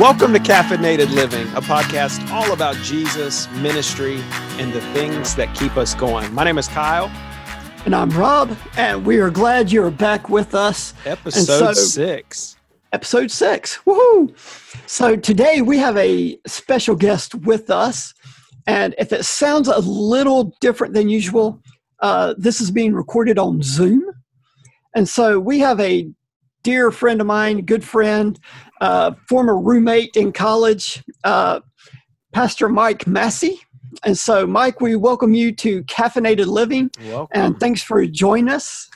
Welcome to Caffeinated Living, a podcast all about Jesus, ministry, and the things that keep us going. My name is Kyle. And I'm Rob, and we are glad you're back with us. Episode so, six. Episode six. Woohoo! So today we have a special guest with us. And if it sounds a little different than usual, uh, this is being recorded on Zoom. And so we have a dear friend of mine, good friend, uh, former roommate in college, uh, Pastor Mike Massey. And so, Mike, we welcome you to Caffeinated Living. Welcome. And thanks for joining us.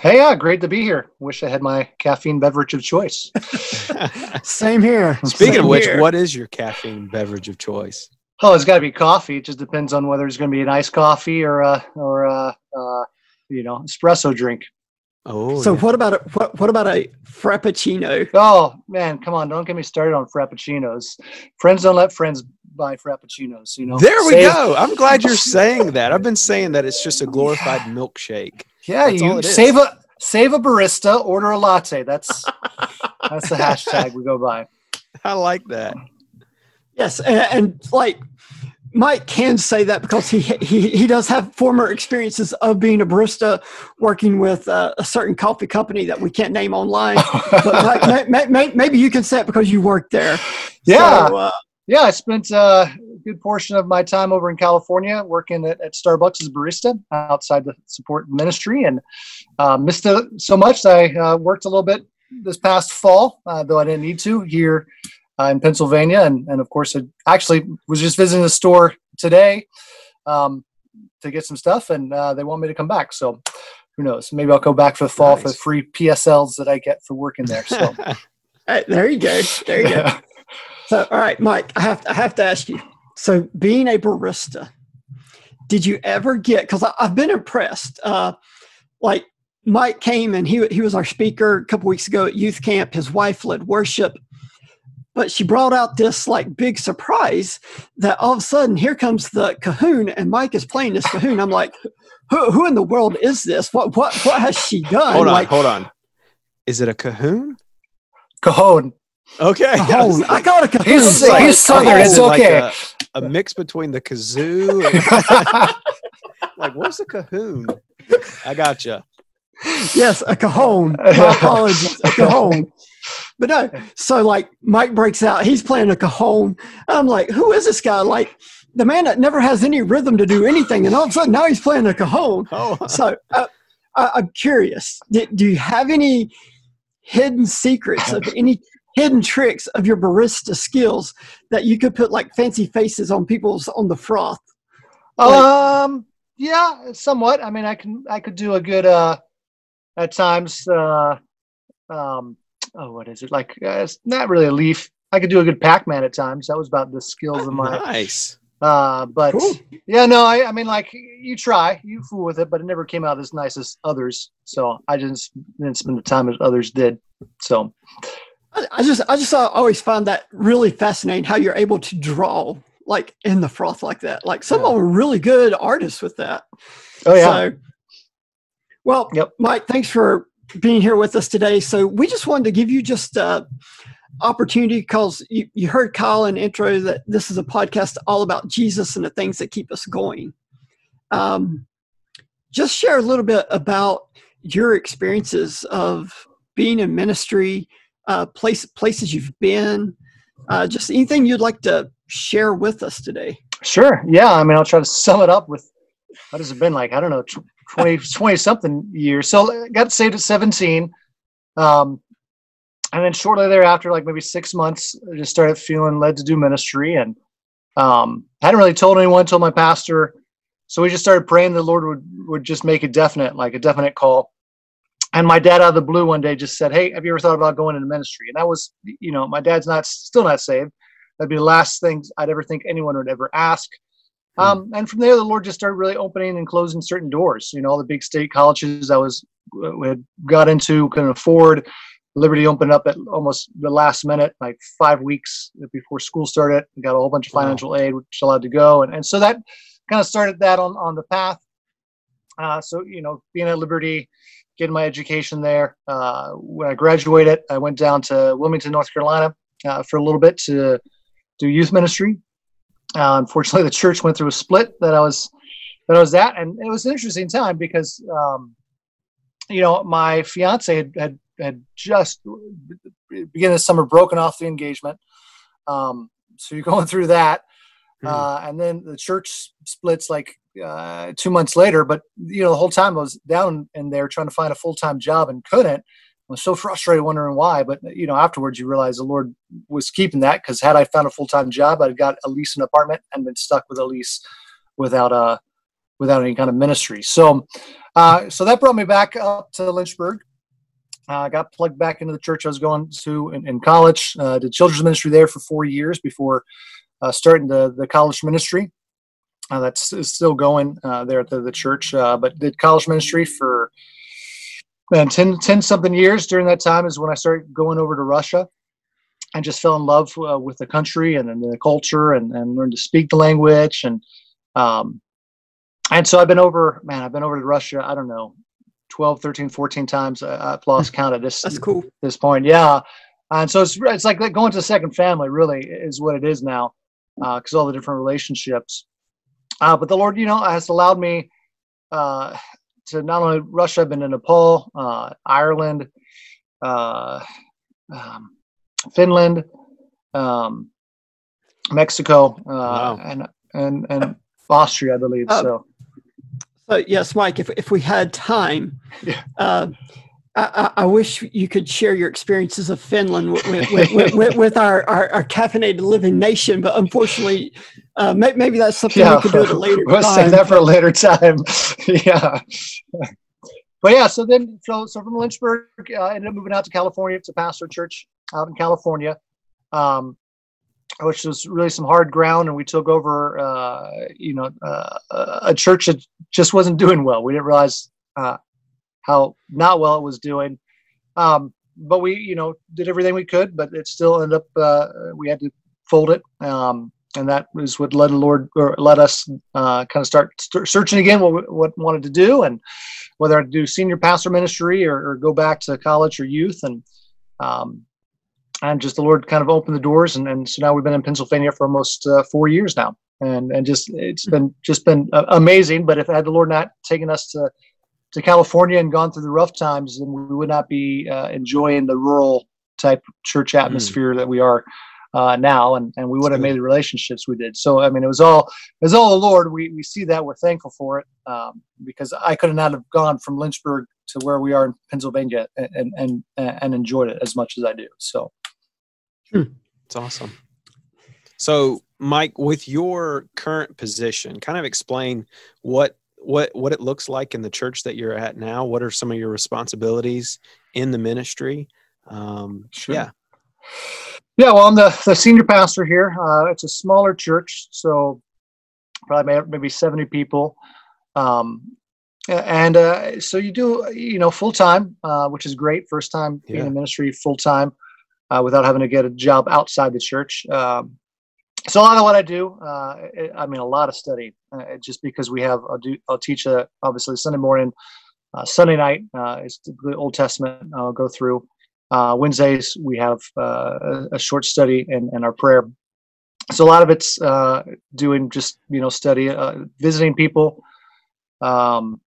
Hey, yeah, great to be here. Wish I had my caffeine beverage of choice. Same here. Speaking Same of which, here. what is your caffeine beverage of choice? Oh, it's got to be coffee. It just depends on whether it's going to be an iced coffee or a or a uh, you know espresso drink. Oh, So yeah. what about a what, what about a frappuccino? Oh man, come on! Don't get me started on frappuccinos. Friends don't let friends buy frappuccinos. You know. there we Save- go. I'm glad you're saying that. I've been saying that it's just a glorified milkshake. Yeah, That's all you it is. save a save a barista, order a latte. That's that's the hashtag we go by. I like that. Yes, and, and like Mike can say that because he he he does have former experiences of being a barista, working with uh, a certain coffee company that we can't name online. But Mike, may, may, may, maybe you can say it because you worked there. Yeah. So, uh, Yeah, I spent uh, a good portion of my time over in California working at, at Starbucks as a barista outside the support ministry and uh, missed it so much that I uh, worked a little bit this past fall, uh, though I didn't need to here uh, in Pennsylvania. And, and of course, I actually was just visiting the store today um, to get some stuff, and uh, they want me to come back. So who knows? Maybe I'll go back for the fall for the free PSLs that I get for working there. So hey, there you go. There you go. So, all right, Mike, I have to, I have to ask you. So, being a barista, did you ever get? Because I've been impressed. Uh, like Mike came and he he was our speaker a couple weeks ago at youth camp. His wife led worship, but she brought out this like big surprise that all of a sudden here comes the cahoon and Mike is playing this cahoon. I'm like, who, who in the world is this? What what what has she done? hold on, like, hold on. Is it a cahoon? Cajon. Okay. cajon. I got a cahoon. He's- Sorry. he's Southern, it's it like okay. a, a mix between the kazoo and like what's a cahoon? I gotcha. Yes, a cajon. My apologies, a cajon. But no, so like Mike breaks out, he's playing a cajon. I'm like, who is this guy? Like the man that never has any rhythm to do anything, and all of a sudden now he's playing a cajon. Oh, So uh, I, I'm curious, do, do you have any hidden secrets of any hidden tricks of your barista skills that you could put like fancy faces on people's on the froth? Um, yeah, somewhat. I mean, I can, I could do a good, uh, at times, uh, um, oh, what is it? Like, uh, it's not really a leaf. I could do a good Pac-Man at times. That was about the skills of my, nice. uh, but Cool. yeah, no, I, I mean, like you try, you fool with it, but it never came out as nice as others. So I just didn't spend the time as others did. So I I just I just uh, always find that really fascinating how you're able to draw like in the froth like that. Like some of them are really good artists with that. oh yeah, So, well, Yep. Mike, thanks for being here with us today. So we just wanted to give you just uh, opportunity because you, you heard Kyle in the intro that this is a podcast all about Jesus and the things that keep us going. Um, just share a little bit about your experiences of being in ministry, uh, place, places you've been, uh, just anything you'd like to share with us today. Sure. Yeah. I mean, I'll try to sum it up with what has it been like? I don't know, tw- 20, 20 something years. So got saved at 17. Um, and then shortly thereafter, like maybe six months, I just started feeling led to do ministry and um, hadn't really told anyone, told my pastor. So we just started praying the Lord would, would just make a definite, like a definite call. And my dad out of the blue one day just said, Hey, have you ever thought about going into ministry? And that was, you know, my dad's not still not saved. That'd be the last thing I'd ever think anyone would ever ask. Um, and from there, the Lord just started really opening and closing certain doors. You know, all the big state colleges I was had got into couldn't afford. Liberty opened up at almost the last minute, like five weeks before school started. We got a whole bunch of Wow. financial aid, which allowed to go, and and so that kind of started that on on the path. Uh, so you know, being at Liberty, getting my education there. Uh, when I graduated, I went down to Wilmington, North Carolina, uh, for a little bit to do youth ministry. Uh, unfortunately, the church went through a split that I was that I was at, and it was an interesting time because um, you know my fiance had had, had just beginning of summer broken off the engagement. Um, so you're going through that, mm. uh, and then the church splits like uh, two months later. But you know the whole time I was down in there trying to find a full time job and couldn't was so frustrated, wondering why. But you know, afterwards, you realize the Lord was keeping that because had I found a full time job, I'd got a lease an apartment and been stuck with a lease without a uh, without any kind of ministry. So, uh, so that brought me back up to Lynchburg. I uh, got plugged back into the church I was going to in, in college. Uh, did children's ministry there for four years before uh, starting the the college ministry. Uh, that's still going there at the, the church, but did college ministry for and 10, 10 something years during that time is when I started going over to Russia and just fell in love uh, with the country and, and, the culture and, and learned to speak the language. And, um, and so I've been over, man, I've been over to Russia, I don't know, 12, 13, 14 times. I've lost count at this, That's cool. this point. Yeah. And so it's, it's like going to a second family really is what it is now. Uh, cause all the different relationships. Uh, but the Lord, you know, has allowed me, uh, to not only Russia, I've been to Nepal, uh, Ireland, uh, um, Finland, um, Mexico, uh, wow. and and and Austria, I believe. Uh, so. So yes, Mike. If if we had time, yeah. I, I, wish you could share your experiences of Finland with, with, with, with our, our, our, caffeinated living nation, but unfortunately, uh, may, maybe that's something yeah, we could do at a later we'll time. save that for a later time. yeah. But yeah, so then, so, so from Lynchburg, I uh, ended up moving out to California to pastor church out in California, um, which was really some hard ground. And we took over, uh, you know, uh, a church that just wasn't doing well. We didn't realize uh, how not well it was doing. Um, but we, you know, did everything we could, but it still ended up, uh, we had to fold it. Um, and that was what led the Lord or let us uh, kind of start, start searching again what what wanted to do and whether I do senior pastor ministry or, or go back to college or youth and um, and just the Lord kind of opened the doors and, and so now we've been in Pennsylvania for almost uh, four years now and and just it's been just been uh, amazing. But if had the Lord not taken us to to California and gone through the rough times, then we would not be uh, enjoying the rural type church hmm. atmosphere mm. that we are uh, now, and, and we would have made the relationships we did. So I mean, it was all it was all the Lord. We we see that we're thankful for it um, because I could not have gone from Lynchburg to where we are in Pennsylvania and and and enjoyed it as much as I do. So hmm. it's awesome. So Mike, with your current position, kind of explain what what what it looks like in the church that you're at now. What are some of your responsibilities in the ministry? Um, sure. Yeah. Yeah, well, I'm the, the senior pastor here. Uh, it's a smaller church, so probably maybe 70 people. Um, and uh, so you do, you know, full time, uh, which is great. First time yeah. being in ministry full time uh, without having to get a job outside the church. Um, so a lot of what I do, uh, I mean, a lot of study, uh, just because we have, I'll, do, I'll teach a, obviously Sunday morning, uh, Sunday night uh, is the Old Testament. I'll go through. Uh, Wednesdays we have uh, a, short study and, and our prayer. So a lot of it's doing just you know study, visiting people. Um,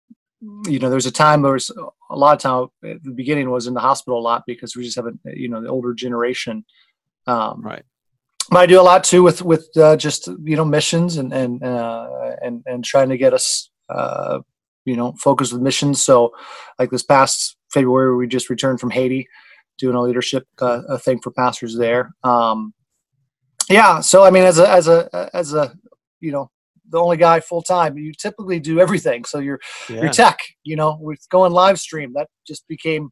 you know, there's a time there was a lot of time at the beginning was in the hospital a lot because we just have a you know the older generation. Um, right I do a lot too with with uh, just you know missions and and uh, and and trying to get us uh, you know focused with missions. So like this past February, we just returned from Haiti, doing a leadership uh, thing for pastors there. Um, yeah, so I mean, as a as a as a you know the only guy full time, you typically do everything. So your yeah. your tech, you know, with going live stream, that just became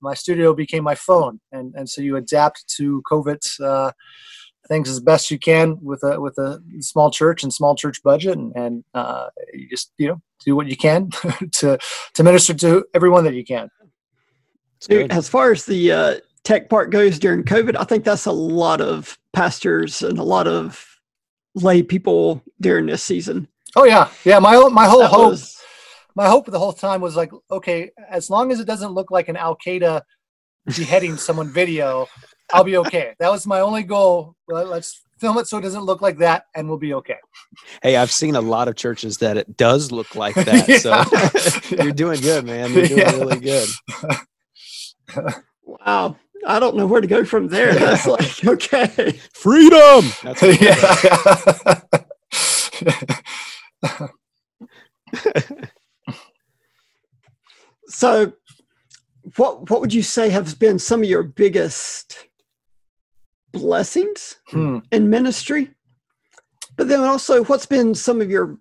my studio became my phone, and and so you adapt to COVID's uh, things as best you can with a with a small church and small church budget and, and uh, you just you know do what you can to to minister to everyone that you can. As far as the uh, tech part goes during covid i think that's a lot of pastors and a lot of lay people during this season. Oh yeah. Yeah my my whole that hope was... my hope the whole time was like okay as long as it doesn't look like an al-qaeda beheading someone video I'll be okay. That was my only goal. Let's film it so it doesn't look like that, and we'll be okay. Hey, I've seen a lot of churches that it does look like that. So you're doing good, man. You're doing yeah. really good. wow. I don't know where to go from there. That's like okay. Freedom. That's so what what would you say have been some of your biggest blessings hmm. in ministry? But then also what's been some of your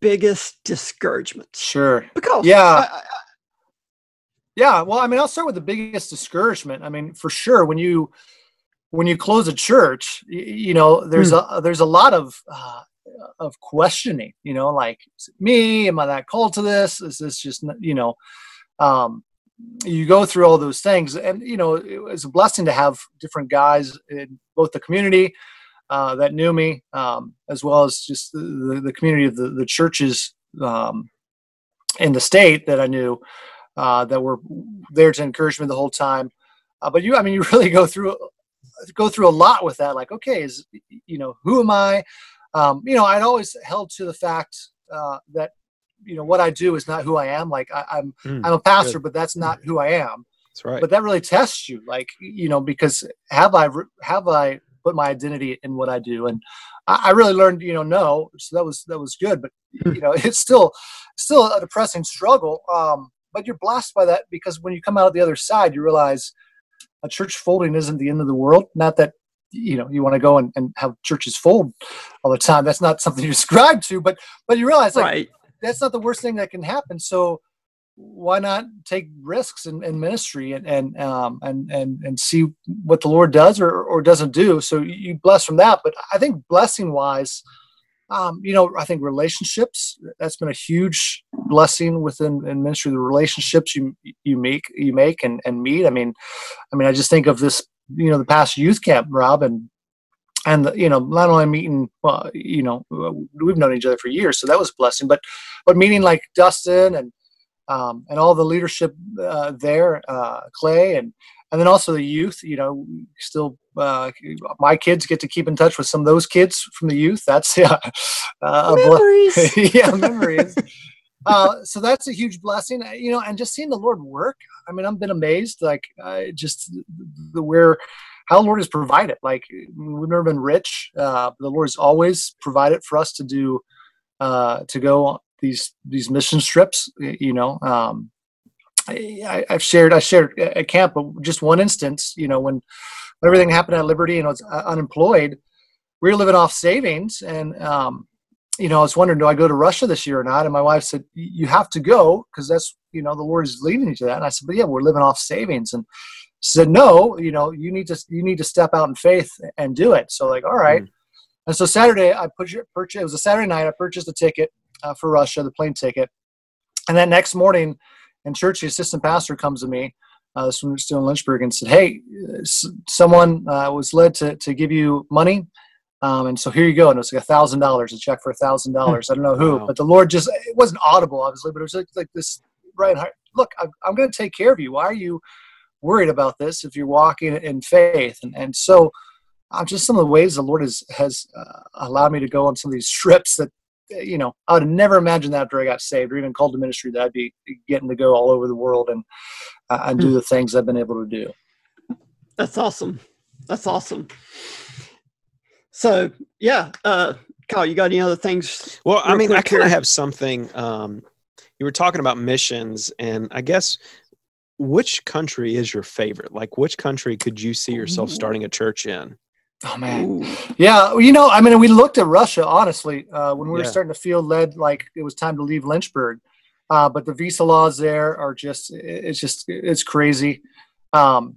biggest discouragements? Sure. Because yeah. I, I, yeah, well, I mean, I'll start with the biggest discouragement. I mean, for sure, when you when you close a church, you, you know, there's hmm. a there's a lot of uh, of questioning. You know, like me, am I that called to this? Is this just you know? Um, you go through all those things, and you know, it was a blessing to have different guys in both the community uh, that knew me, um, as well as just the, the community of the, the churches um, in the state that I knew uh, that were there to encourage me the whole time. Uh, but you, I mean, you really go through go through a lot with that. Like, okay, is you know, who am I? Um, you know, I'd always held to the fact uh, that you know what I do is not who I am. Like, I, am I'm, mm, I'm a pastor, good. but that's not who I am. That's right. But that really tests you, like you know, because have I have I put my identity in what I do? And I, I really learned, you know, no. So that was that was good, but hmm. you know, it's still still a depressing struggle. Um, but you're blessed by that because when you come out the other side, you realize a church folding isn't the end of the world. Not that you know you want to go and, and have churches fold all the time. That's not something you ascribe to, but but you realize like right. That's not the worst thing that can happen. So why not take risks in, in ministry and and um and and and see what the Lord does or or doesn't do? So you bless from that. But I think blessing wise um, you know, I think relationships, that's been a huge blessing within in ministry, the relationships you, you make, you make and, and meet. I mean, I mean, I just think of this, you know, the past youth camp, Rob, and, and, the, you know, not only meeting, well, you know, we've known each other for years, so that was a blessing, but, but meeting like Dustin and, um, and all the leadership uh, there, uh, Clay, and and then also the youth. You know, still uh, my kids get to keep in touch with some of those kids from the youth. That's yeah, uh, memories. yeah, memories. uh, so that's a huge blessing, uh, you know, and just seeing the Lord work. I mean, I've been amazed, like uh, just the where how the Lord has provided. Like we've never been rich. Uh, the Lord has always provided for us to do uh, to go these these mission trips. You know, um, I, have shared I shared at camp, but just one instance. You know, when everything happened at Liberty and I was uh, unemployed, we were living off savings, and um, you know, I was wondering, do I go to Russia this year or not? And my wife said, you have to go because that's you know the Lord is leading you to that. And I said, but yeah, we're living off savings, and said, no, you know, you need to you need to step out in faith and do it. So like, all right. Mm. And so Saturday, I purchased. It was a Saturday night. I purchased a ticket uh, for Russia, the plane ticket, and then next morning in church, the assistant pastor comes to me, uh, this one was still in Lynchburg, and said, "Hey, someone uh, was led to to give you money, um, and so here you go." And it was like a thousand dollars, a check for a thousand dollars. I don't know who, wow. but the Lord just it wasn't audible, obviously, but it was like, like this right heart. Look, I'm, I'm going to take care of you. Why are you worried about this if you're walking in faith? And and so. Uh, just some of the ways the Lord has has uh, allowed me to go on some of these trips that you know, I would never imagine that after I got saved or even called to ministry that I'd be getting to go all over the world and uh, and do hmm. the things I've been able to do. That's awesome. That's awesome. So yeah, uh, Kyle, you got any other things? Well, I mean, I kind of have something. Um, you were talking about missions, and I guess which country is your favorite? Like, which country could you see yourself starting a church in? Oh man, Ooh. yeah. You know, I mean, we looked at Russia honestly uh, when we were starting to feel led like it was time to leave Lynchburg, uh, but the visa laws there are just—it's just—it's crazy. Um,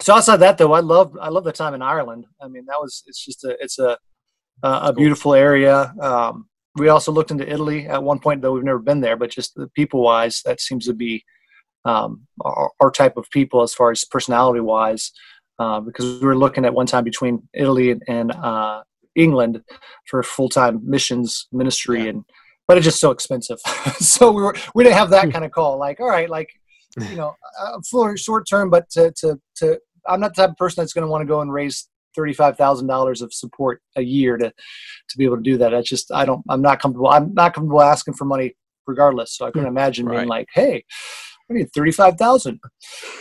so outside that, though, I love I love the time in Ireland. I mean, that was it's just a it's a a beautiful area. Um, we also looked into Italy at one point, though we've never been there, but just the people wise, that seems to be um, our, our, type of people as far as personality wise uh, because we were looking at one time between Italy and, uh, England for full time missions ministry, yeah. and but it's just so expensive. so we were we didn't have that hmm. kind of call. Like, all right, like you know, uh, for short term, but to to to I'm not the type of person that's going to want to go and raise thirty-five thousand dollars of support a year to to be able to do that. I just I don't I'm not comfortable. I'm not comfortable asking for money regardless. So I couldn't imagine being like, hey, I need thirty-five thousand.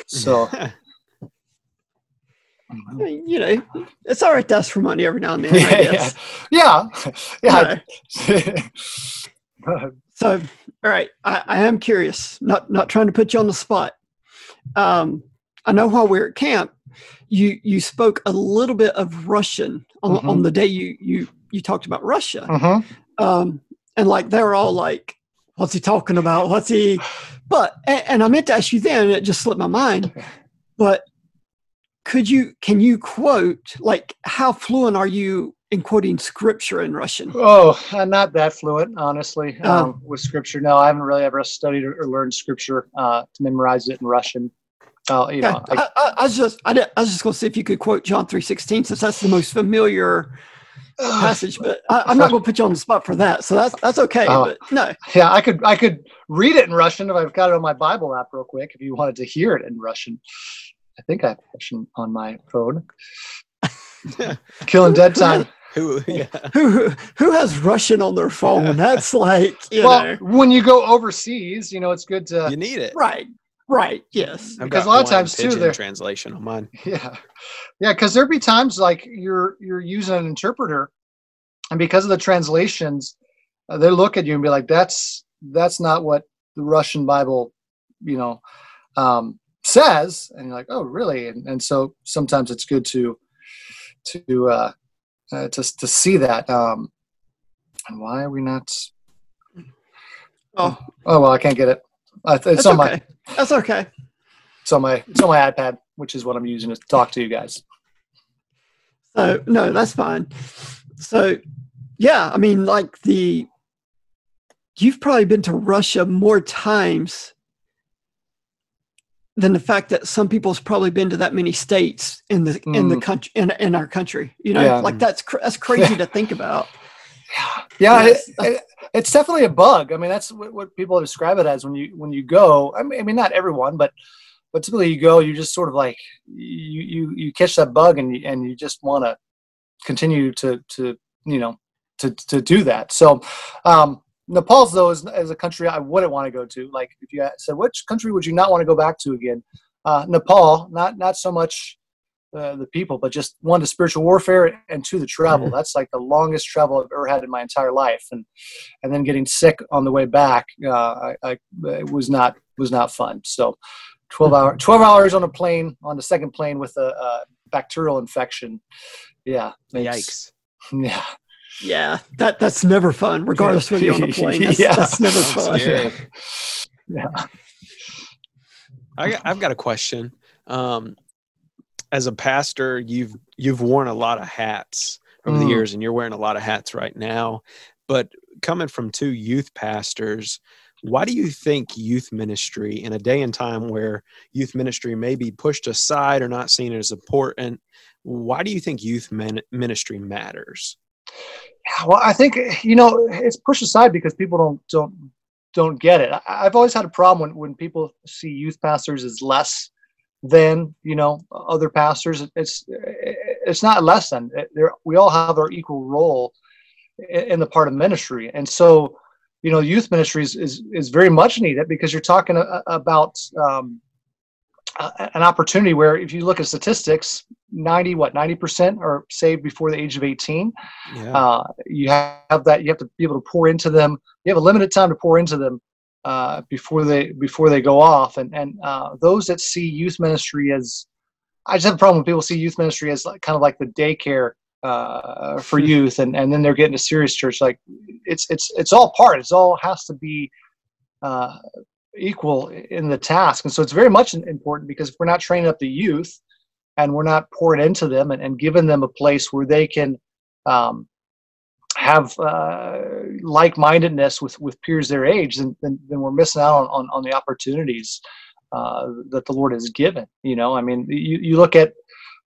So I mean, you know, it's all right to ask for money every now and then. I yeah, guess. yeah, yeah. No. So, all right, I, I am curious. Not not trying to put you on the spot. Um, I know while we are at camp, you you spoke a little bit of Russian on, Mhm. on the day you you you talked about Russia, Mhm. um, and like they were all like, "What's he talking about? What's he?" But and, I meant to ask you then, and it just slipped my mind. But could you can you quote like how fluent are you in quoting scripture in Russian? Oh, I'm not that fluent, honestly, Oh. um, with scripture. No, I haven't really ever studied or, learned scripture uh, to memorize it in Russian. Uh, you know, I, I, I, was just I, did, I was just going to see if you could quote John three sixteen since that's the most familiar passage, but I, I'm not going to put you on the spot for that. So that's that's okay. Uh, but no, yeah, I could I could read it in Russian if I've got it on my Bible app real quick. If you wanted to hear it in Russian, I think I have Russian on my phone. Killing dead time. Who? Yeah. who who- who has Russian on their phone? That's like you well, know, when you go overseas, you know it's good to You need it. right, right, yes, I've Because got a lot of times, too, pigeon they're- translation on mine. yeah. Yeah because there'd be times like you're you're using an interpreter and because of the translations uh, they look at you and be like that's that's not what the russian bible you know um, says. And you're like oh really? And, and so sometimes it's good to to uh, uh to, to see that um and why are we not Oh, oh well i can't get it uh, it's that's on my okay. That's okay. it's on my it's on my ipad which is what i'm using to talk to you guys So no, that's fine. So yeah, I mean, like the you've probably been to Russia more times than the fact that some people's probably been to that many states in the in the Mm. country in, in our country. You know, Yeah. like that's cr- that's crazy to think about. Yeah Yes. it, it, it's definitely a bug. I mean that's what, what people describe it as when you when you go. I mean, I mean not everyone but but typically you go you just sort of like you you you catch that bug and you, and you just want to continue to to you know to to do that. So um nepal's though is, is a country i wouldn't want to go to. Like if you said which country would you not want to go back to again? Uh nepal not not so much uh, the people, but just one to spiritual warfare and two the travel. Mhm. That's like the longest travel I've ever had in my entire life, and and then getting sick on the way back, uh, I, I it was not was not fun. So, twelve hour twelve hours on a plane on the second plane with a, uh bacterial infection. Yeah, makes- Yikes. Yeah, Yeah, that that's never fun, regardless whether you're on the plane. That's, Yeah. that's never fun. scary. yeah. I, I've got a question. Um, as a pastor, you've you've worn a lot of hats over the Mm. years, and you're wearing a lot of hats right now. But coming from two youth pastors, why do you think youth ministry, in a day and time where youth ministry may be pushed aside or not seen as important, why do you think youth min- ministry matters? Well, I think you know it's pushed aside because people don't don't don't get it. I, I've always had a problem when when people see youth pastors as less than you know other pastors. It's it's not less than. They're, we all have our equal role in, in the part of ministry, and so you know youth ministry is is, very much needed because you're talking about um, an opportunity where if you look at statistics 90 what 90% are saved before the age of 18 Yeah. uh, you have that you have to be able to pour into them you have a limited time to pour into them uh, before they before they go off. And and uh, those that see youth ministry as i just have a problem when people see youth ministry as like, kind of like the daycare uh, for youth and and then they're getting a serious church like it's it's it's all part it's all has to be uh, equal in the task. And so it's very much important because if we're not training up the youth and we're not pouring into them and, and giving them a place where they can um, have uh, like-mindedness with, with peers their age, then, then, then we're missing out on, on, on the opportunities uh, that the Lord has given. You know, I mean, you, you look at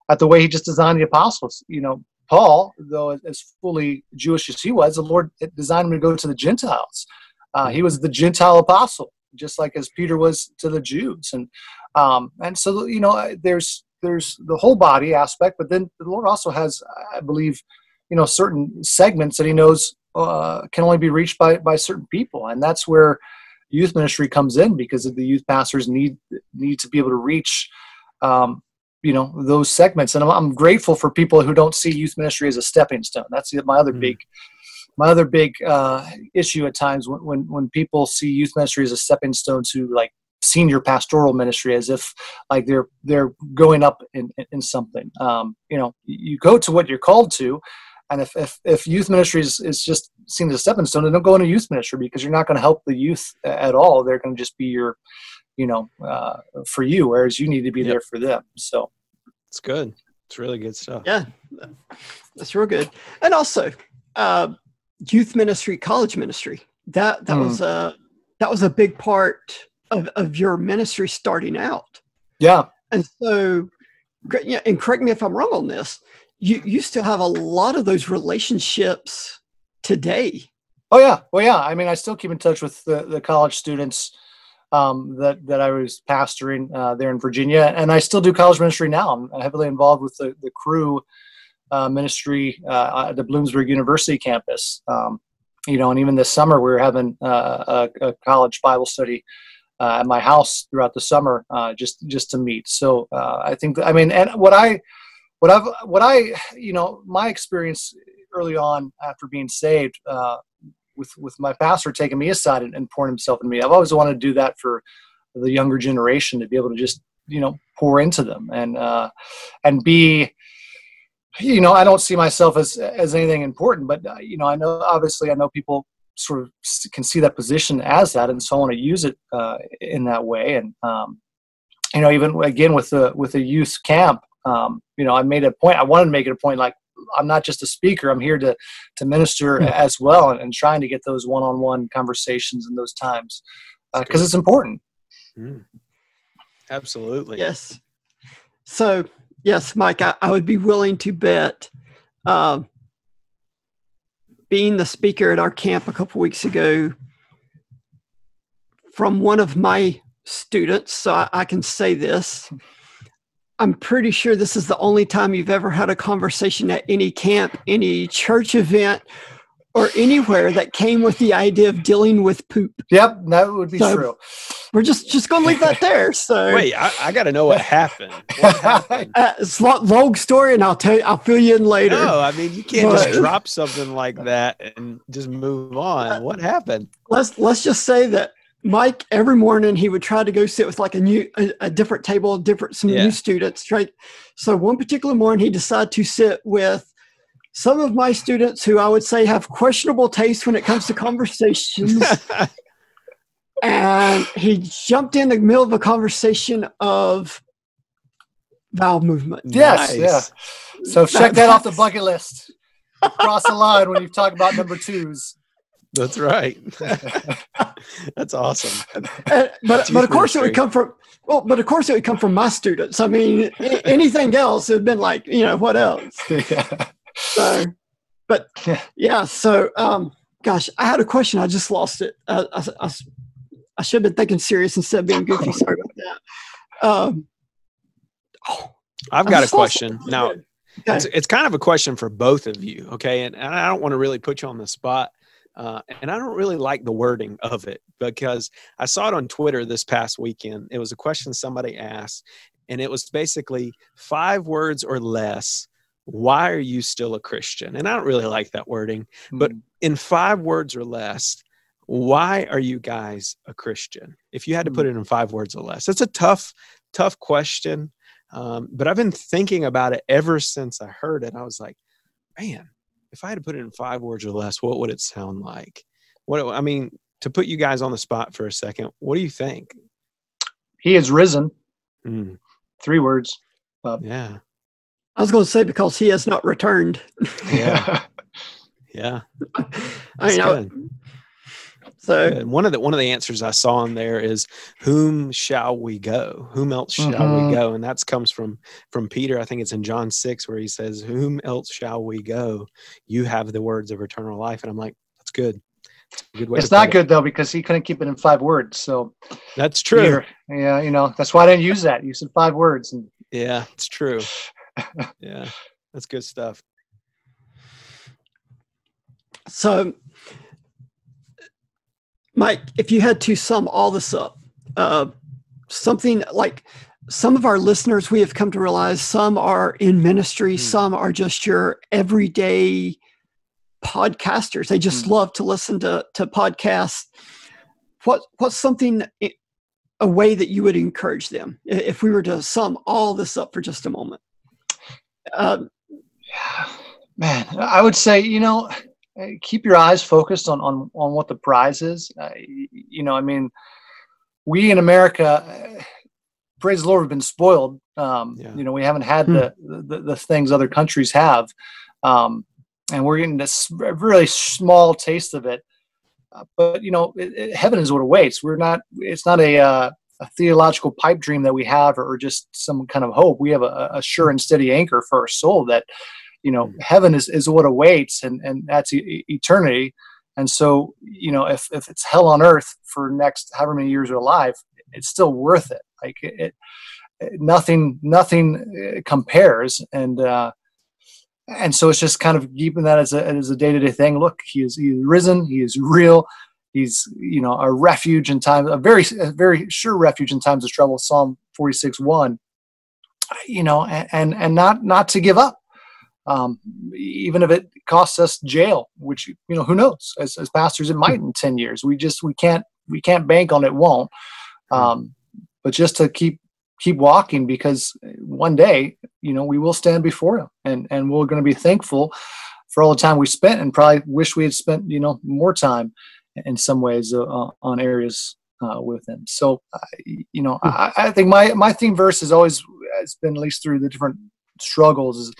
at the way He just designed the apostles. You know, Paul, though as fully Jewish as he was, the Lord designed him to go to the Gentiles. Uh, he was the Gentile apostle, just like as Peter was to the Jews, and um, and so you know, there's there's the whole body aspect, but then the Lord also has, I believe, you know, certain segments that He knows uh, can only be reached by by certain people, and that's where youth ministry comes in because the youth pastors need need to be able to reach. Um, you know those segments and I'm, I'm, grateful for people who don't see youth ministry as a stepping stone that's my other mm-hmm. big my other big uh, issue at times when, when when people see youth ministry as a stepping stone to like senior pastoral ministry as if like they're they're going up in, in something um, you know you go to what you're called to and if, if, if youth ministry is, is just seen as a stepping stone then don't go into youth ministry because you're not going to help the youth at all they're going to just be your you know uh, for you whereas you need to be yep. there for them so it's good it's really good stuff yeah that's real good and also uh, youth ministry, college ministry. That that mm. was a that was a big part of, of your ministry starting out. Yeah. And so, and correct me if I'm wrong on this. You you still have a lot of those relationships today. Oh yeah, well yeah. I mean, I still keep in touch with the, the college students um, that that I was pastoring uh, there in Virginia, and I still do college ministry now. I'm heavily involved with the the Cru uh, ministry uh, at the Bloomsburg University campus. Um, you know, and even this summer we were having uh, a, a, college Bible study uh, at my house throughout the summer, uh, just just to meet. So I think, I mean, and what I, what I've, what I, you know, my experience early on after being saved with with my pastor taking me aside and, and pouring himself into me. I've always wanted to do that for the younger generation to be able to just you know pour into them and uh, and be you know, I don't see myself as as anything important, but uh, you know, I know obviously I know people sort of can see that position as that, and so I want to use it uh, in that way. And um, you know, even again with the with the youth camp, um, you know, I made a point. I wanted to make it a point like I'm not just a speaker. I'm here to to minister yeah. as well, and, and, trying to get those one-on-one conversations in those times because uh, it's important. Mm. Absolutely. Yes. So Yes, Mike, I, I would be willing to bet. Uh, being the speaker at our camp a couple weeks ago, from one of my students, so I, I can say this. I'm pretty sure this is the only time you've ever had a conversation at any camp, any church event, or anywhere that came with the idea of dealing with poop. Yep, that would be so true. We're just just going to leave that there. So wait, I, I got to know what happened. What happened? Uh, it's a long story, and I'll tell you. I'll fill you in later. No, I mean you can't but, just drop something like that and just move on. What happened? Let's let's just say that Mike every morning he would try to go sit with like a new a, a different table, different some yeah. new students, right? So one particular morning he decided to sit with some of my students who I would say have questionable taste when it comes to conversations. and he jumped in the middle of a conversation of vowel movement. Yes, nice. yeah. So check that off the bucket list. Cross the line when you talk about number twos. That's right. That's awesome. Uh, but but of course it would come from well, but of course it would come from my students. I mean, anything else would have been like, you know, what else? Yeah so, but yeah, so um, gosh, I had a question. I just lost it. Uh, I, I, I, should have been thinking serious instead of being goofy. Sorry about that. Um, oh, I've got a question now. Okay. It's, it's kind of a question for both of you, okay? And, and I don't want to really put you on the spot, uh, and I don't really like the wording of it because I saw it on Twitter this past weekend. It was a question somebody asked, and it was basically five words or less why are you still a Christian? And I don't really like that wording, but mm. in five words or less, why are you guys a Christian? If you had to put hmm. it in five words or less, it's a tough, tough question. Um, but I've been thinking about it ever since I heard it. I was like, man, if I had to put it in five words or less, what would it sound like? What I mean, to put you guys on the spot for a second, what do you think? He is risen. Mm. Three words. Uh, yeah. I was going to say because he has not returned. Yeah. yeah. I know. So good. one of the one of the answers I saw in there is whom shall we go? Whom else shall mm-hmm. we go? And that comes from from Peter. I think it's in John 6 where he says, Whom else shall we go? You have the words of eternal life. And I'm like, that's good. good it's not good it. though because he couldn't keep it in five words. So that's true. Peter, yeah, you know, that's why I didn't use that. You said five words and Yeah, it's true. yeah, that's good stuff. So, Mike, if you had to sum all this up, uh, something like some of our listeners, we have come to realize some are in ministry, mm. some are just your everyday podcasters. They just mm. love to listen to, to podcasts. What what's something a way that you would encourage them if we were to sum all this up for just a moment? Um, Man, I would say you know keep your eyes focused on on on what the prize is. Uh, you know, I mean, we in America, praise the Lord, have been spoiled. Um, yeah. You know, we haven't had hmm. the, the, the things other countries have, um, and we're getting this really small taste of it. Uh, but you know, it, it, heaven is what awaits. We're not. It's not a, uh, a theological pipe dream that we have, or, or, just some kind of hope. We have a, a sure and steady anchor for our soul that you know mm-hmm. heaven is, is what awaits and and that's e- eternity. And so you know if, if it's hell on earth for next however many years we're alive it's still worth it. Like it, it nothing nothing uh, compares. And uh and so it's just kind of keeping that as a as a day-to-day thing. Look he is he is risen. He is real. He's you know a refuge in times a very a very sure refuge in times of trouble. Psalm 46 1 you know and and, and not not to give up um, even if it costs us jail, which you know who knows. As, as pastors, it might in ten years. We just we can't we can't bank on it. Won't. Hmm. Um, but just to keep keep walking because one day you know we will stand before him and and we're going to be thankful for all the time we spent and probably wish we had spent you know more time in some ways uh, on areas uh, with him so uh, you know hmm. I, I, think my my theme verse has always has been at least through the different struggles is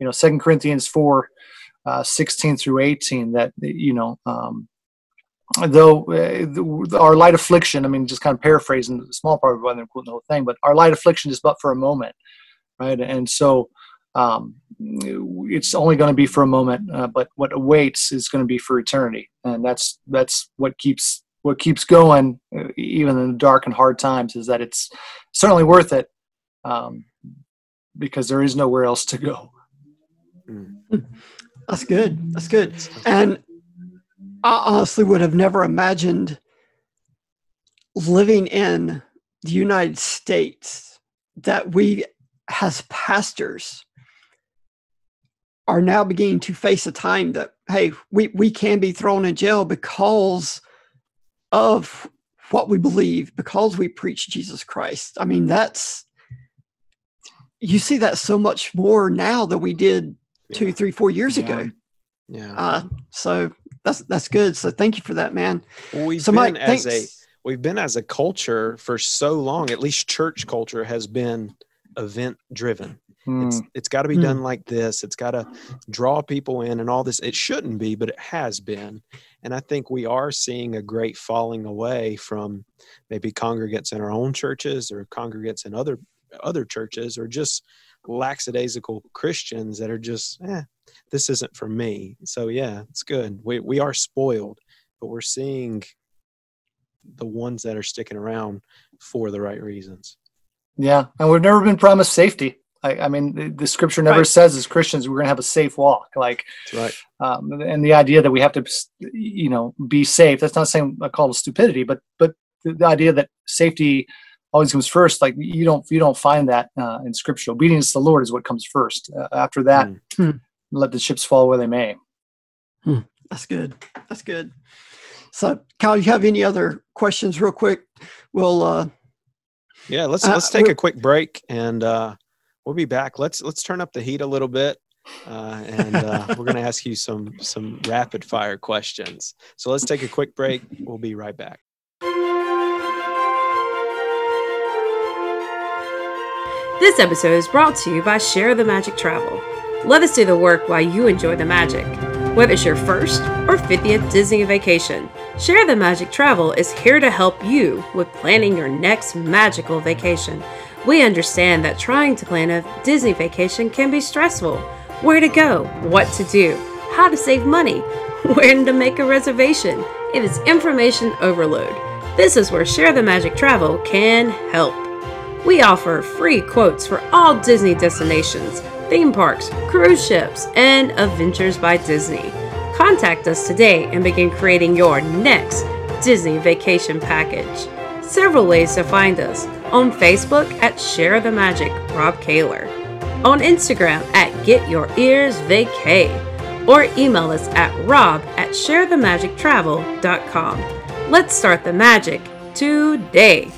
you know second corinthians 4 uh, 16 through 18 that you know um, though uh, our light affliction i mean just kind of paraphrasing the small part of rather than quoting the whole thing but our light affliction is but for a moment right? And so um, it's only going to be for a moment uh, but what awaits is going to be for eternity. And that's that's what keeps what keeps going uh, even in the dark and hard times is that it's certainly worth it um, because there is nowhere else to go That's good. That's good. And I honestly would have never imagined living in the United States that we, as pastors, are now beginning to face a time that, hey, we, we can be thrown in jail because of what we believe, because we preach Jesus Christ. I mean, that's, you see that so much more now than we did two, three, four years yeah. ago. Yeah. Uh, so that's that's good. So thank you for that, man. We've so been Mike, as thanks. a we've been as a culture for so long. At least church culture has been event driven. Hmm. It's it's got to be hmm. done like this. It's got to draw people in and all this. It shouldn't be, but it has been. And I think we are seeing a great falling away from maybe congregants in our own churches or congregants in other other churches or just lackadaisical Christians that are just, eh, this isn't for me. So yeah, it's good. We we are spoiled, but we're seeing the ones that are sticking around for the right reasons. Yeah, and we've never been promised safety. I, I mean, the, the, scripture never right. says as Christians we're going to have a safe walk. Like, right. Um, and the idea that we have to, you know, be safe. That's not saying a call to stupidity, but but the, the idea that safety always comes first. Like you don't you don't find that uh, in Scripture. Obedience to the Lord is what comes first. Uh, after that, mm. let the chips fall where they may. Hmm. That's good. That's good. So, Kyle, you have any other questions, real quick? We'll. Uh, yeah, let's uh, let's take a quick break, and uh, we'll be back. Let's let's turn up the heat a little bit. Uh, and uh, we're going to ask you some some rapid fire questions. So let's take a quick break. We'll be right back. This episode is brought to you by Share the Magic Travel. Let us do the work while you enjoy the magic. Whether it's your first or 50th Disney vacation, Share the Magic Travel is here to help you with planning your next magical vacation. We understand that trying to plan a Disney vacation can be stressful. Where to go, what to do, how to save money, when to make a reservation. It is information overload. This is where Share the Magic Travel can help. We offer free quotes for all Disney destinations, theme parks, cruise ships, and adventures by Disney. Contact us today and begin creating your next Disney vacation package. Several ways to find us on Facebook at Share the Magic Rob Kaler, on Instagram at Get Your Ears Vacay, or email us at rob at sharethemagictravel.com. Let's start the magic today.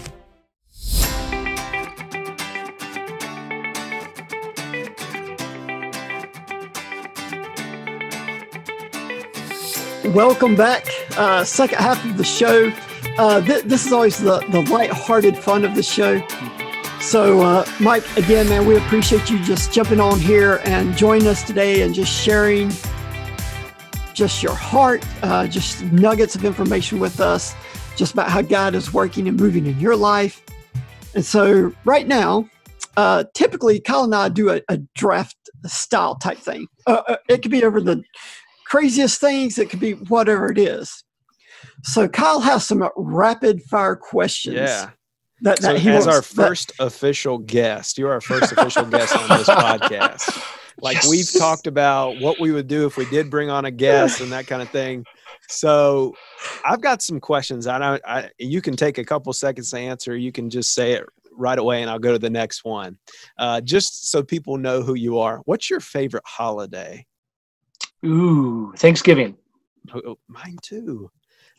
Welcome back. Uh, second half of the show. Uh, th- this is always the, the light-hearted fun of the show. So, uh, Mike, again, man, we appreciate you just jumping on here and joining us today and just sharing just your heart, uh, just nuggets of information with us, just about how God is working and moving in your life. And so, right now, uh, typically, Kyle and I do a, a draft style type thing. Uh, uh, it could be over the craziest things, it could be whatever it is. So, Kyle has some rapid fire questions. Yeah. That, So he as wants- our that- first official guest, you're our first official guest on this podcast. Like Yes. we've talked about what we would do if we did bring on a guest and that kind of thing. So I've got some questions. I know I, you can take a couple seconds to answer. You can just say it right away, and I'll go to the next one. Uh, just so people know who you are. What's your favorite holiday? Ooh, Thanksgiving. Oh, oh, mine too.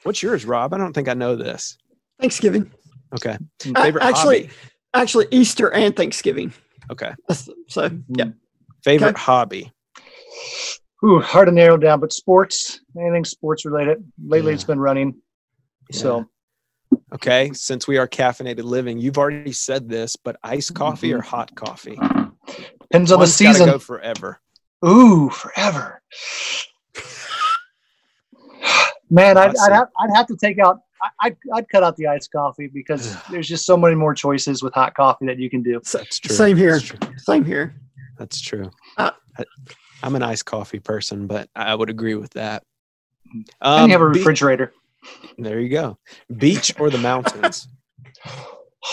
What's yours, Rob? I don't think I know this. Thanksgiving. Okay. Uh, Favorite actually, hobby? actually, Easter and Thanksgiving. Okay. So, yeah. Favorite Okay. hobby? Ooh, hard to narrow down, but sports, anything sports related. Lately, Yeah. it's been running. So, Okay, since we are caffeinated living, you've already said this, but iced coffee or hot coffee? depends on the season. Go forever. Ooh, forever. Man, I'd, I'd, have, I'd have to take out, I- I'd, I'd cut out the iced coffee because there's just so many more choices with hot coffee that you can do. That's true. Same here. That's true. Same here. That's true. Uh, I- I'm an iced coffee person, but I would agree with that. and Um, you have a be- refrigerator. there you go. Beach or the mountains?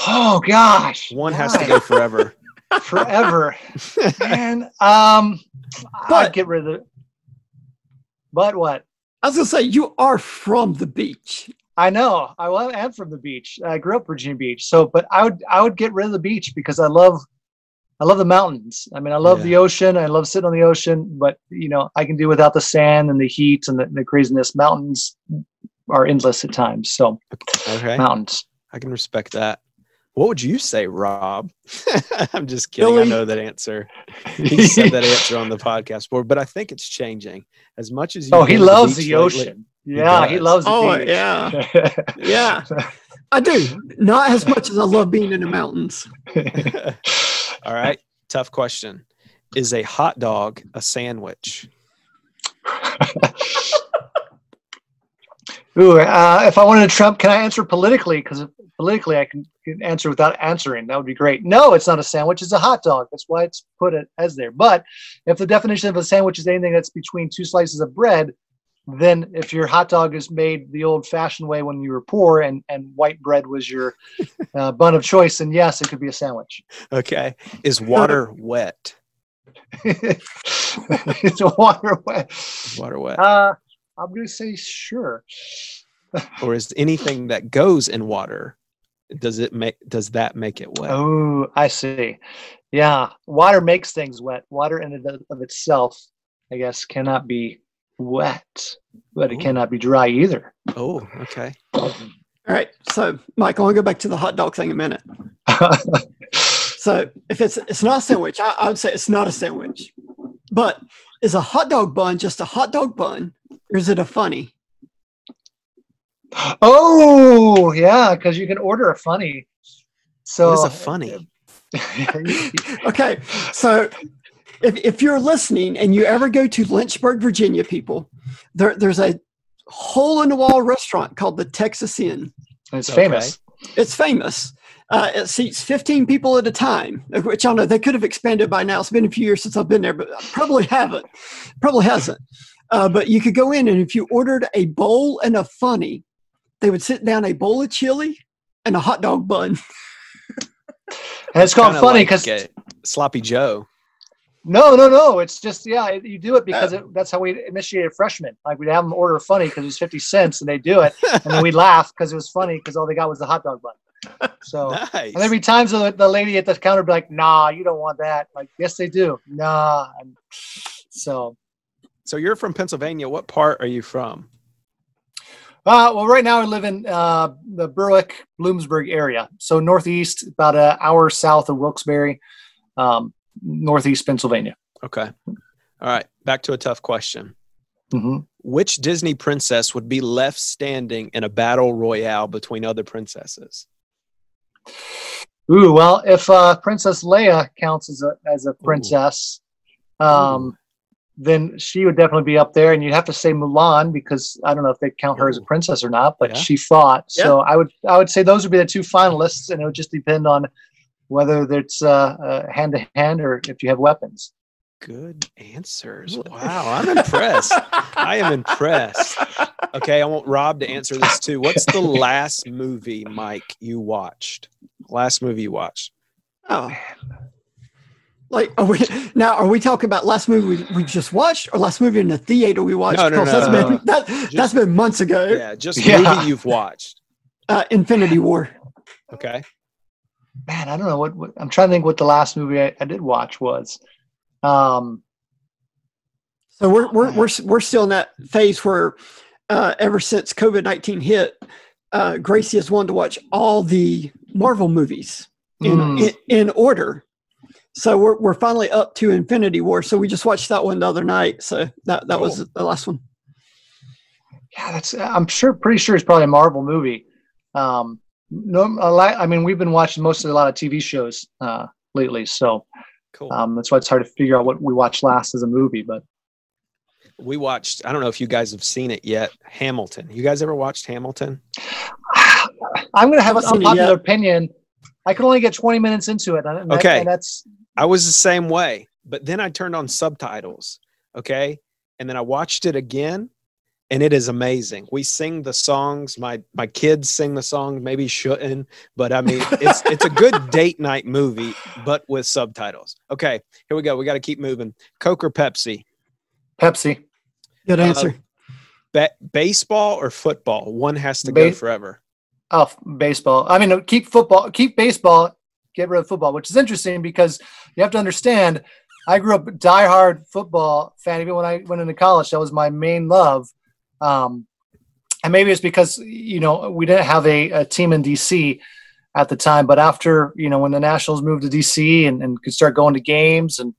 Oh, gosh. One has to go forever. Forever. and um, I'd get rid of it. But what? I was gonna say you are from the beach. I know. I am from the beach. I grew up Virginia Beach. So, but I would I would get rid of the beach because I love I love the mountains. I mean, I love Yeah. the ocean. I love sitting on the ocean. But you know, I can do without the sand and the heat and the, the craziness. Mountains are endless at times. So, Okay, mountains. I can respect that. What would you say, Rob? I'm just kidding. I know that answer. He said that answer on the podcast before, but I think it's changing. As much as oh, you've he loves beach the lately- ocean. Yeah, he does. loves the Oh beach. yeah, yeah. I do. Not as much as I love being in the mountains. All right, tough question. Is a hot dog a sandwich? Ooh, uh, if I wanted to Trump, can I answer politically? Because politically, I can, answer without answering. That would be great. No, it's not a sandwich. It's a hot dog. That's why it's put it as there. But if the definition of a sandwich is anything that's between two slices of bread, then if your hot dog is made the old-fashioned way when you were poor and, and white bread was your uh, bun of choice, then yes, it could be a sandwich. Okay. Is water wet? it's a water. Is water wet? Uh, I'm going to say sure. or is anything that goes in water does it make does that make it wet? Oh, I see. Yeah, water makes things wet. Water in and of- of itself, I guess, cannot be wet, but it cannot be dry either. Oh, okay. All right. So, Mike, I want to go back to the hot dog thing a minute. So, if it's it's not a sandwich, I, I would say it's not a sandwich. But is a hot dog bun just a hot dog bun, or is it a funny? oh, yeah, because you can order a funny. So What is a funny? Okay, so if, if you're listening and you ever go to Lynchburg, Virginia, people, there, there's a hole in the wall restaurant called the Texas Inn. it's Okay. famous. It's famous. Uh, it seats 15 people at a time, which I don't know they could have expanded by now. It's been a few years since I've been there, but probably haven't. Probably hasn't. Uh, but you could go in, and if you ordered a bowl and a funny, they would sit down a bowl of chili and a hot dog bun. And it's called Kinda funny like, because uh, sloppy Joe. no, no, no. It's just yeah, you do it because it, that's how we initiated freshmen. Like we'd have them order funny because it's fifty cents, and they do it, and then we'd laugh because it was funny because all they got was the hot dog bun. So Nice. and there'd be times the, the lady at the counter would be like, "Nah, you don't want that." Like, yes, they do. Nah. And so, So you're from Pennsylvania. What part are you from? uh, well, right now I live in uh, the Berwick, Bloomsburg area, so northeast, about an hour south of Wilkes-Barre, um, northeast Pennsylvania. Okay. All right. Back to a tough question. hmm Which Disney princess would be left standing in a battle royale between other princesses? Ooh, well, if uh, Princess Leia counts as a as a princess, um, then she would definitely be up there. And you'd have to say Mulan because I don't know if they count her as a princess or not, but Yeah. she fought. So I would I would say those would be the two finalists, and it would just depend on whether it's uh, hand to hand or if you have weapons. Good answers. Wow. I'm impressed. I am impressed. Okay. I want Rob to answer this too. What's the last movie, Mike, you watched? Last movie you watched? Oh. Like, are we now? Are we talking about last movie we, we just watched, or last movie in the theater we watched? No, no, no, that's no, been that, that's been months ago. Yeah. Just Yeah. movie you've watched. Uh, Infinity War. Okay. Man, I don't know what, what I'm trying to think what the last movie I, I did watch was. Um, So we're we're we're we're still in that phase where, uh, ever since COVID nineteen hit, uh, Gracie has wanted to watch all the Marvel movies in Mm. in, in order. So we're we're finally up to Infinity War. So we just watched that one the other night. So that that was the last one. yeah, that's I'm sure pretty sure it's probably a Marvel movie. Um, no, a lot, I mean we've been watching mostly a lot of TV shows uh, lately, so Cool. um, that's why it's hard to figure out what we watched last as a movie. But we watched, I don't know if you guys have seen it yet, Hamilton. You guys ever watched Hamilton? I'm going to have an Haven't seen it unpopular opinion. I can only get 20 minutes into it. And that- Okay. and that's I was the same way, but then I turned on subtitles. Okay. And then I watched it again and it is amazing. We sing the songs. My my kids sing the song, maybe shouldn't, but I mean it's it's a good date night movie, but with subtitles. Okay, here we go. We got to keep moving. Coke or Pepsi? Pepsi. Good Uh, answer. Ba- baseball or football? One has to go forever. Oh, baseball. I mean, keep football, keep baseball, get rid of football, which is interesting because you have to understand. I grew up diehard football fan. Even when I went into college, that was my main love. Um, and maybe it's because you know we didn't have a, a team in DC at the time, but after you know when the Nationals moved to DC and, and could start going to games and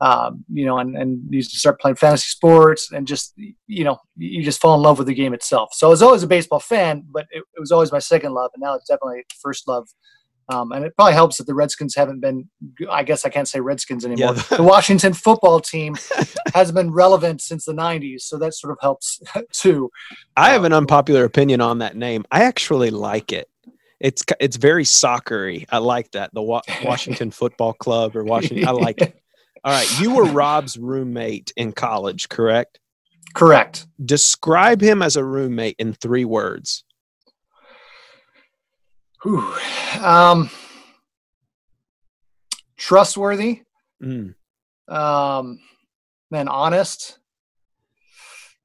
um, you know and and you start playing fantasy sports and just you know you just fall in love with the game itself. So I was always a baseball fan, but it, it was always my second love, and now it's definitely first love. Um, and it probably helps that the Redskins haven't been. I guess I can't say Redskins anymore. Yeah. the Washington football team hasn't been relevant since the '90s, so that sort of helps too. I have an unpopular opinion on that name. I actually like it. It's, it's very soccery. I like that. The Wa- Washington Football Club or Washington. I like it. All right, you were Rob's roommate in college, correct? Correct. Describe him as a roommate in three words. Whew. Um, trustworthy, Mm, um, then honest.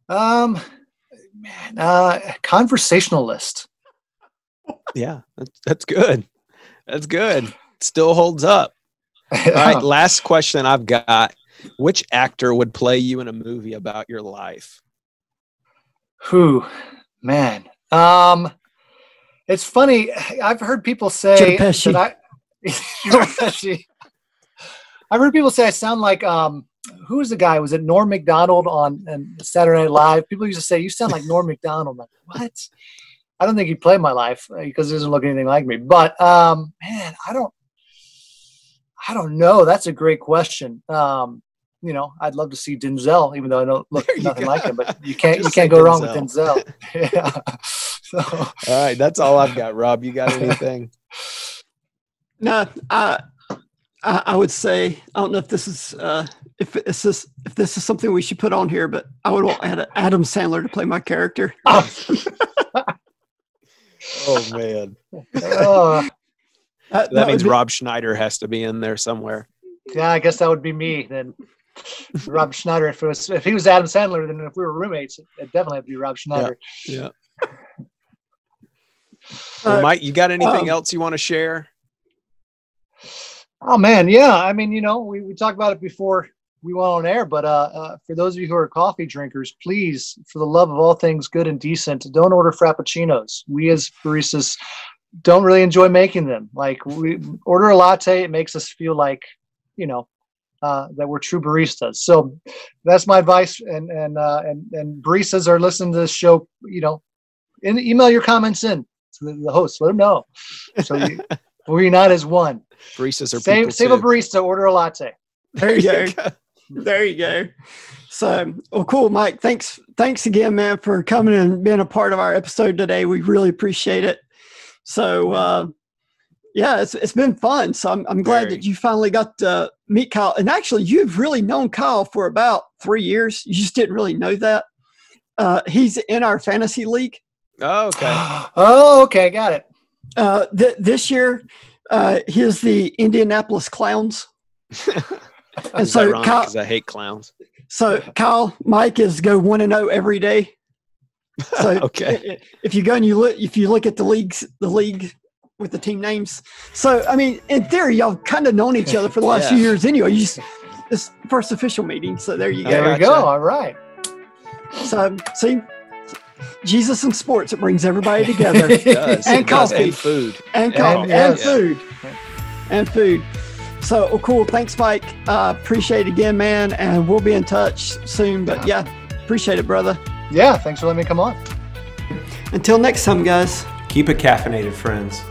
Um, man, uh, conversationalist. yeah, that's, that's good. That's good. Still holds up. All right, last question I've got. Which actor would play you in a movie about your life? Who, man. Um, it's funny. I've heard people say that I. I've heard people say I sound like um. Who was the guy? Was it Norm Macdonald on Saturday Night Live? People used to say you sound like Norm Macdonald. I'm like what? I don't think he'd play my life uh, because he doesn't look anything like me. But um, man, I don't. I don't know. That's a great question. Um, you know, I'd love to see Denzel, even though I don't look nothing go. like him. But you can't you Just can't go wrong with Denzel. Denzel. yeah. So, All right, that's all I've got. Rob, you got anything? No, I, I I would say I don't know if this is uh, if this is if this is something we should put on here, but I would want Adam Sandler to play my character. Oh man. uh, Uh, So that means be- Rob Schneider has to be in there somewhere. Yeah, I guess that would be me then. Rob Schneider. If it was if he was Adam Sandler, then if we were roommates, it definitely have to be Rob Schneider. Yeah. Uh, Well, Mike, you got anything um, else you want to share? Oh man, yeah. I mean, you know, we, we talked about it before we went on air, but uh, uh, for those of you who are coffee drinkers, please, for the love of all things good and decent, don't order frappuccinos. We as baristas don't really enjoy making them. Like we order a latte, it makes us feel like, you know, uh, that we're true baristas. So that's my advice. And and uh, and and baristas are listening to this show. You know, in, email your comments in the, the host. Let them know. So you, we're not as one. Baristas are people Save, save a barista, order a latte. There you go. There you go. So, well, cool, Mike. Thanks, thanks again, man, for coming and being a part of our episode today. We really appreciate it. So, uh, yeah, it's it's been fun. So I'm I'm glad Very. that you finally got to meet Kyle. And actually, you've really known Kyle for about three years. You just didn't really know that. Uh, he's in our fantasy league. Oh, okay. oh, okay, got it. Uh, th- this year, uh, he's the Indianapolis Clowns. And so Kyle- 'cause I hate clowns. So Kyle, Mike is go one and zero every day. So Okay. if you go and you look, if you look at the leagues, the league with the team names. So I mean, in theory, y'all kind of known each other for the last few years anyway. You just this first official meeting. So there you go. There we gotcha. go. All right. So see, Jesus and sports, it brings everybody together. It does. And it does. coffee. And food. and And- coffee and, yes. food and food. So oh, cool. Thanks, Mike. Uh, appreciate it again, man. And we'll be in touch soon. But yeah, appreciate it, brother. Yeah, thanks for letting me come on. Until next time, guys. Keep it caffeinated, friends.